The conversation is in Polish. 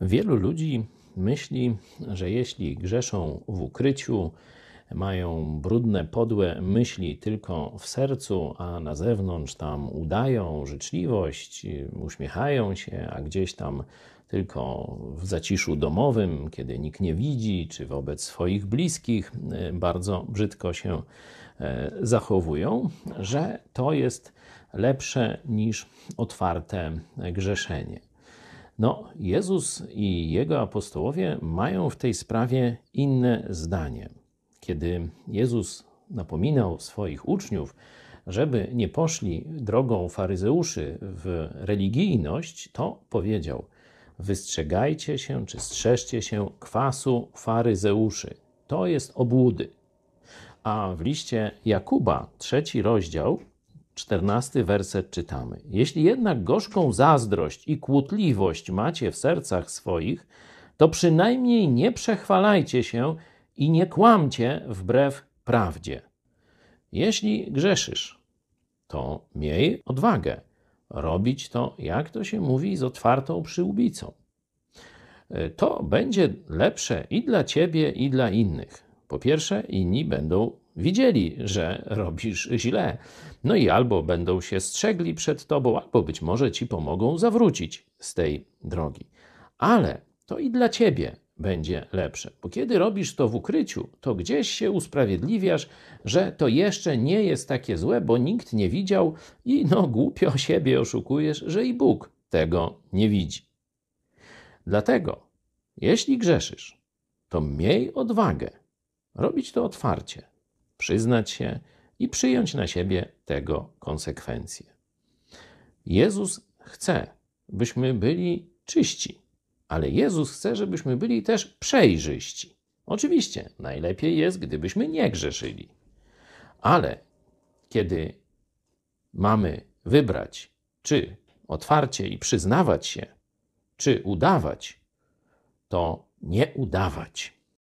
Wielu ludzi myśli, że jeśli grzeszą w ukryciu, mają brudne, podłe myśli tylko w sercu, a na zewnątrz tam udają życzliwość, uśmiechają się, a gdzieś tam tylko w zaciszu domowym, kiedy nikt nie widzi, czy wobec swoich bliskich e, bardzo brzydko się e, zachowują, że to jest lepsze niż otwarte grzeszenie. No, Jezus i jego apostołowie mają w tej sprawie inne zdanie. Kiedy Jezus napominał swoich uczniów, żeby nie poszli drogą faryzeuszy w religijność, to powiedział: Wystrzegajcie się, czy strzeżcie się kwasu faryzeuszy. To jest obłudy. A w liście Jakuba, trzeci rozdział, czternasty werset czytamy: Jeśli jednak gorzką zazdrość i kłótliwość macie w sercach swoich, to przynajmniej nie przechwalajcie się i nie kłamcie wbrew prawdzie. Jeśli grzeszysz, to miej odwagę robić to, jak to się mówi, z otwartą przyłbicą. To będzie lepsze i dla ciebie, i dla innych. Po pierwsze, inni będą widzieli, że robisz źle. No i albo będą się strzegli przed tobą, albo być może ci pomogą zawrócić z tej drogi. Ale to i dla ciebie będzie lepsze. Bo kiedy robisz to w ukryciu, to gdzieś się usprawiedliwiasz, że to jeszcze nie jest takie złe, bo nikt nie widział i no głupio siebie oszukujesz, że i Bóg tego nie widzi. Dlatego, jeśli grzeszysz, to miej odwagę robić to otwarcie, przyznać się i przyjąć na siebie tego konsekwencje. Jezus chce, byśmy byli czyści ale Jezus chce, żebyśmy byli też przejrzyści. Oczywiście, najlepiej jest, gdybyśmy nie grzeszyli. Ale kiedy mamy wybrać, czy otwarcie i przyznawać się, czy udawać, to nie udawać.